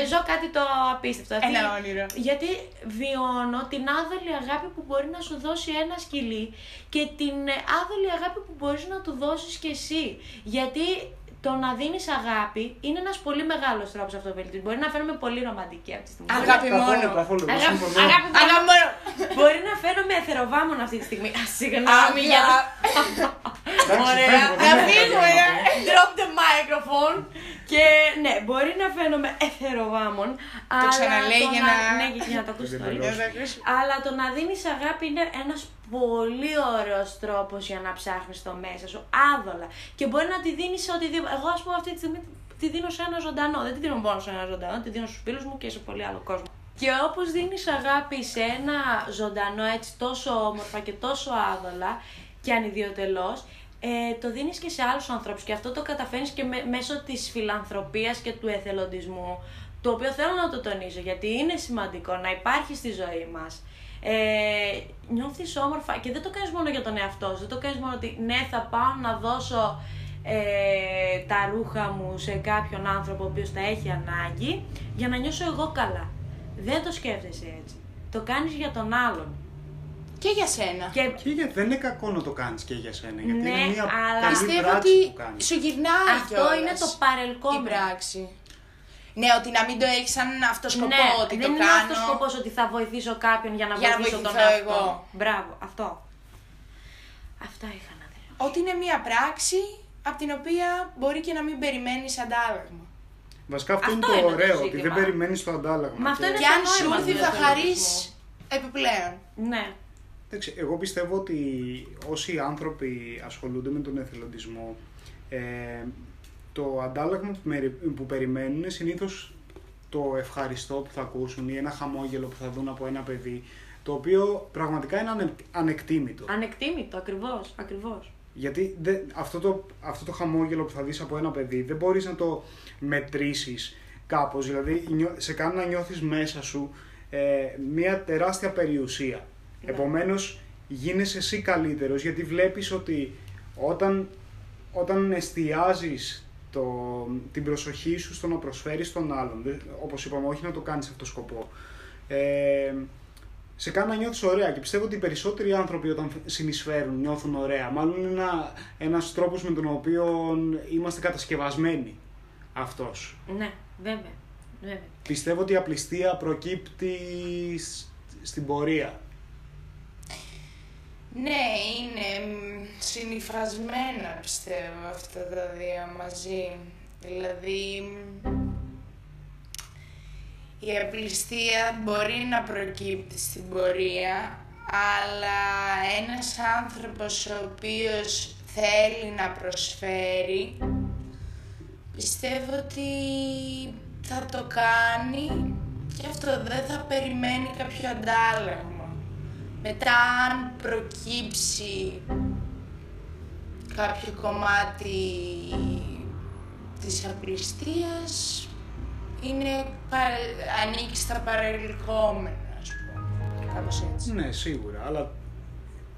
ε, ζω κάτι το απίστευτο. Αυτή- Ένα όνειρο. Γιατί βιώνω την άδολη αγάπη που μπορεί να σου δώσει ένα σκυλί και την ε, άδολη αγάπη που μπορείς να του δώσεις και εσύ. Γιατί το να δίνεις αγάπη είναι ένας πολύ μεγάλος τρόπος αυτοβελτίωσης. Μπορεί να φαίνομαι πολύ ρομαντική αυτή τη στιγμή. Αγάπη Καθόλου, μόνο. καθόλου, δεν Αγάπη, συμφωνώ. αγάπη μόνο. Αλλά μόνο. Μπορεί να φαίνομαι εθεροβάμων αυτή τη στιγμή. Α, συγγνώμη για Άμυα. Εντάξει, Ωραία. φεύγω, δεν Να έχω φύγουμε. κάτι να πω. Drop the microphone. Και ναι, μπορεί να φαίνομαι εθεροβάμων. αλλά ξαναλέει το για να- να- Ναι, και για να το ακούσει Για το να άλλο. δηλώσει. Αλλά το να δίνεις αγάπη είναι ένας πολύ ωραίος τρόπος για να ψάχνεις το μέσα σου, άδολα. Και μπορεί να τη δίνεις σε οτιδήποτε. Εγώ ας πούμε αυτή τη στιγμή τη δίνω σε ένα ζωντανό. Δεν τη δίνω μόνο σε ένα ζωντανό, τη δίνω στους φίλους μου και σε πολύ άλλο κόσμο. Και όπως δίνεις αγάπη σε ένα ζωντανό έτσι τόσο όμορφα και τόσο άδολα και ανιδιοτελώς, ε, το δίνεις και σε άλλους ανθρώπους και αυτό το καταφέρνεις και με- μέσω της φιλανθρωπίας και του εθελοντισμού το οποίο θέλω να το τονίσω γιατί είναι σημαντικό να υπάρχει στη ζωή μας ε, νιώθεις όμορφα και δεν το κάνεις μόνο για τον εαυτό σου, δεν το κάνεις μόνο ότι ναι θα πάω να δώσω ε, τα ρούχα μου σε κάποιον άνθρωπο ο οποίος τα έχει ανάγκη για να νιώσω εγώ καλά. Δεν το σκέφτεσαι έτσι. Το κάνεις για τον άλλον. Και για σένα. Και Και για, δεν είναι κακό να το κάνεις και για σένα, γιατί Ναι, είναι μια αλλά καλή Πιστεύω πράξη ότι που κάνεις. σου γυρνάει αυτό κιόλας είναι το η παρελκόμενο. πράξη. Ναι, ότι να μην το έχεις σαν αυτό σκοπό, ναι, ότι δεν το είναι κάνω. αυτός σκοπός ότι θα βοηθήσω κάποιον για να Για να βοηθήσω τον βοηθηθώ εαυτό. εγώ. Μπράβο, αυτό. Αυτά είχα να δηλώσω. Ότι είναι μία πράξη από την οποία μπορεί και να μην περιμένεις αντάλλαγμα. Βασικά αυτό, Αυτό είναι το είναι το ωραίο, ότι ζήτημα. δεν περιμένεις το αντάλλαγμα. Μα αυτό Και- είναι Και το αν σου νόημα έρθει του θα χαρείς εθελοντισμού. επιπλέον. Ναι. Εντάξει, εγώ πιστεύω ότι όσοι άνθρωποι ασχολούνται με τον εθελοντισμό, ε, το αντάλλαγμα που, μερι- που περιμένουν είναι συνήθως το ευχαριστώ που θα ακούσουν ή ένα χαμόγελο που θα δουν από ένα παιδί, το οποίο πραγματικά είναι ανε, ανεκτήμητο. Ανεκτήμητο, ακριβώς, ακριβώς. Γιατί δεν, αυτό, το, αυτό το χαμόγελο που θα δεις από ένα παιδί δεν μπορείς να το μετρήσεις κάπως. Δηλαδή νιώ- σε κάνει να νιώθεις μέσα σου ε, μια τεράστια περιουσία. Ναι. Επομένως γίνεσαι εσύ καλύτερος γιατί βλέπεις ότι όταν, όταν εστιάζεις το, την προσοχή σου στο να προσφέρεις τον άλλον, δεν- όπως είπαμε όχι να το κάνεις αυτό σκοπό, ε, σε κάνει να νιώθεις ωραία και πιστεύω ότι οι περισσότεροι άνθρωποι όταν συνεισφέρουν νιώθουν ωραία. Μάλλον είναι ένα, ένας τρόπος με τον οποίο είμαστε κατασκευασμένοι αυτός. Ναι, βέβαια. βέβαια. Πιστεύω ότι η απληστία προκύπτει σ- στην πορεία. Ναι, είναι μ, συνυφασμένα πιστεύω αυτά τα δύο μαζί. Δηλαδή, μ, η απληστία μπορεί να προκύπτει στην πορεία, αλλά ένας άνθρωπος ο οποίος θέλει να προσφέρει, πιστεύω ότι θα το κάνει και αυτό δεν θα περιμένει κάποιο αντάλλαγμα. Μετά αν προκύψει κάποιο κομμάτι της απληστίας είναι, παρα- ανήκει στα παρελκόμενα, ας πούμε. Κάπως έτσι. Ναι, σίγουρα, αλλά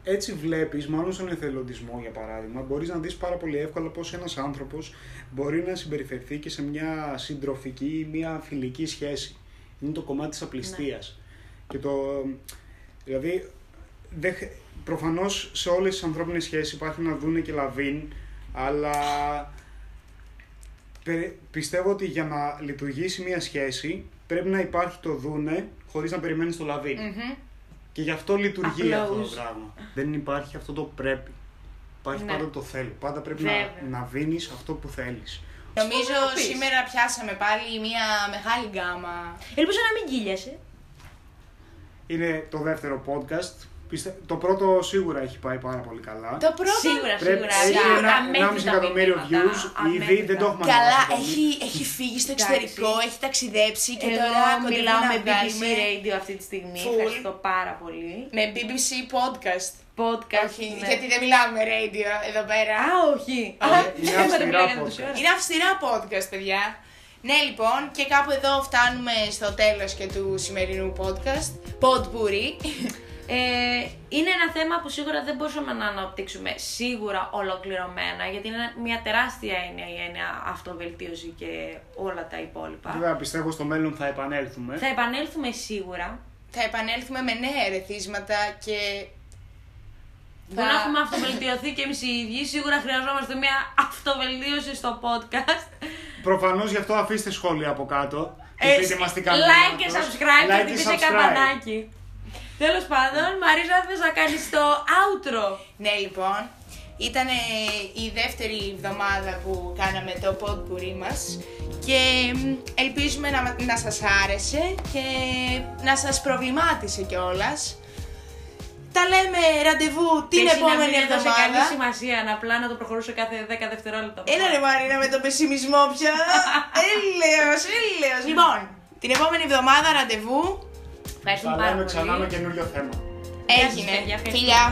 έτσι βλέπεις, μάλλον στον εθελοντισμό για παράδειγμα, μπορείς να δεις πάρα πολύ εύκολα πώς ένας άνθρωπος μπορεί να συμπεριφερθεί και σε μια συντροφική ή μια φιλική σχέση. Είναι το κομμάτι της απληστίας. Και το, δηλαδή, δεν, χ- προφανώς σε όλες τις ανθρώπινες σχέσεις υπάρχει να δούνε και λαβίν, αλλά πε- πιστεύω ότι για να λειτουργήσει μια σχέση πρέπει να υπάρχει το δούνε χωρίς να περιμένεις το λαβίν. Μμμ. Και γι' αυτό λειτουργεί αυτό το Απλώς. πράγμα. Δεν υπάρχει αυτό το πρέπει. Υπάρχει Ναι. πάντα το θέλω. Πάντα πρέπει να, Βέβαια. να δίνεις αυτό που θέλεις. Νομίζω να πεις. σήμερα πιάσαμε πάλι μια μεγάλη γκάμα. Ελπίζω να μην κύλιασε. Είναι το δεύτερο podcast. Πιστε... Το πρώτο σίγουρα έχει πάει πάρα πολύ καλά. Το πρώτο... Σίγουρα, Πρέπει, σίγουρα. έχει Σίγουρα, ένα, αμέτρητα 1,5 εκατομμύριο μηνύματα, views ήδη, αμέτρητα. δεν το έχουμε Καλά, ανεβάσει ακόμη. έχει, έχει φύγει στο εξωτερικό, Εντάξει. έχει ταξιδέψει και Εγώ τώρα κοντεύει μιλάω να με BBC βγάλουμε Radio αυτή τη στιγμή. Full. Ευχαριστώ πάρα πολύ. με BBC podcast. Podcast. Όχι, ναι. γιατί δεν μιλάμε με radio εδώ πέρα. Α, όχι. Α, είναι δεν αυστηρά τα μιλάγανε τόση podcast. ώρα. Είναι αυστηρά podcast, παιδιά. Ναι, λοιπόν, και κάπου εδώ φτάνουμε στο τέλος και του σημερινού podcast. Podpuri. Ε, είναι ένα θέμα που σίγουρα δεν μπορούσαμε να αναπτύξουμε σίγουρα ολοκληρωμένα, γιατί είναι μια τεράστια έννοια η έννοια αυτοβελτίωση και όλα τα υπόλοιπα. Βέβαια πιστεύω στο μέλλον θα επανέλθουμε. Θα επανέλθουμε σίγουρα. Θα επανέλθουμε με νέα ερεθίσματα και... Δεν έχουμε αυτοβελτιωθεί και εμείς οι ίδιοι. Σίγουρα χρειαζόμαστε μια αυτοβελτίωση στο podcast. Προφανώς γι' αυτό αφήστε σχόλια από κάτω. Και Ε, πείτε μας τι κάνετε. like και subscribe Like και και χτυπήστε subscribe. καμπανάκι. Τέλος πάντων, Μαρίζα, θες να κάνεις το outro; Ναι, λοιπόν, ήταν η δεύτερη εβδομάδα που κάναμε το podpuri μας και μ, ελπίζουμε να, να σας άρεσε και να σας προβλημάτισε κιόλας. Τα λέμε ραντεβού την Και εσύ να επόμενη μην έδωσε καλή εβδομάδα. σημασία, να απλά να το προχωρούσε κάθε 10 δευτερόλεπτα. Έλα ρε Μαρίνα με τον πεσημισμό πια. έλεος, έλεος. Λοιπόν, την επόμενη εβδομάδα ραντεβού Ευχαριστούμε Θα πάρα λέμε πολύ. ξανά με καινούριο θέμα. Γεια σας, έγινε. παιδιά, ευχαριστώ. Φιλιά.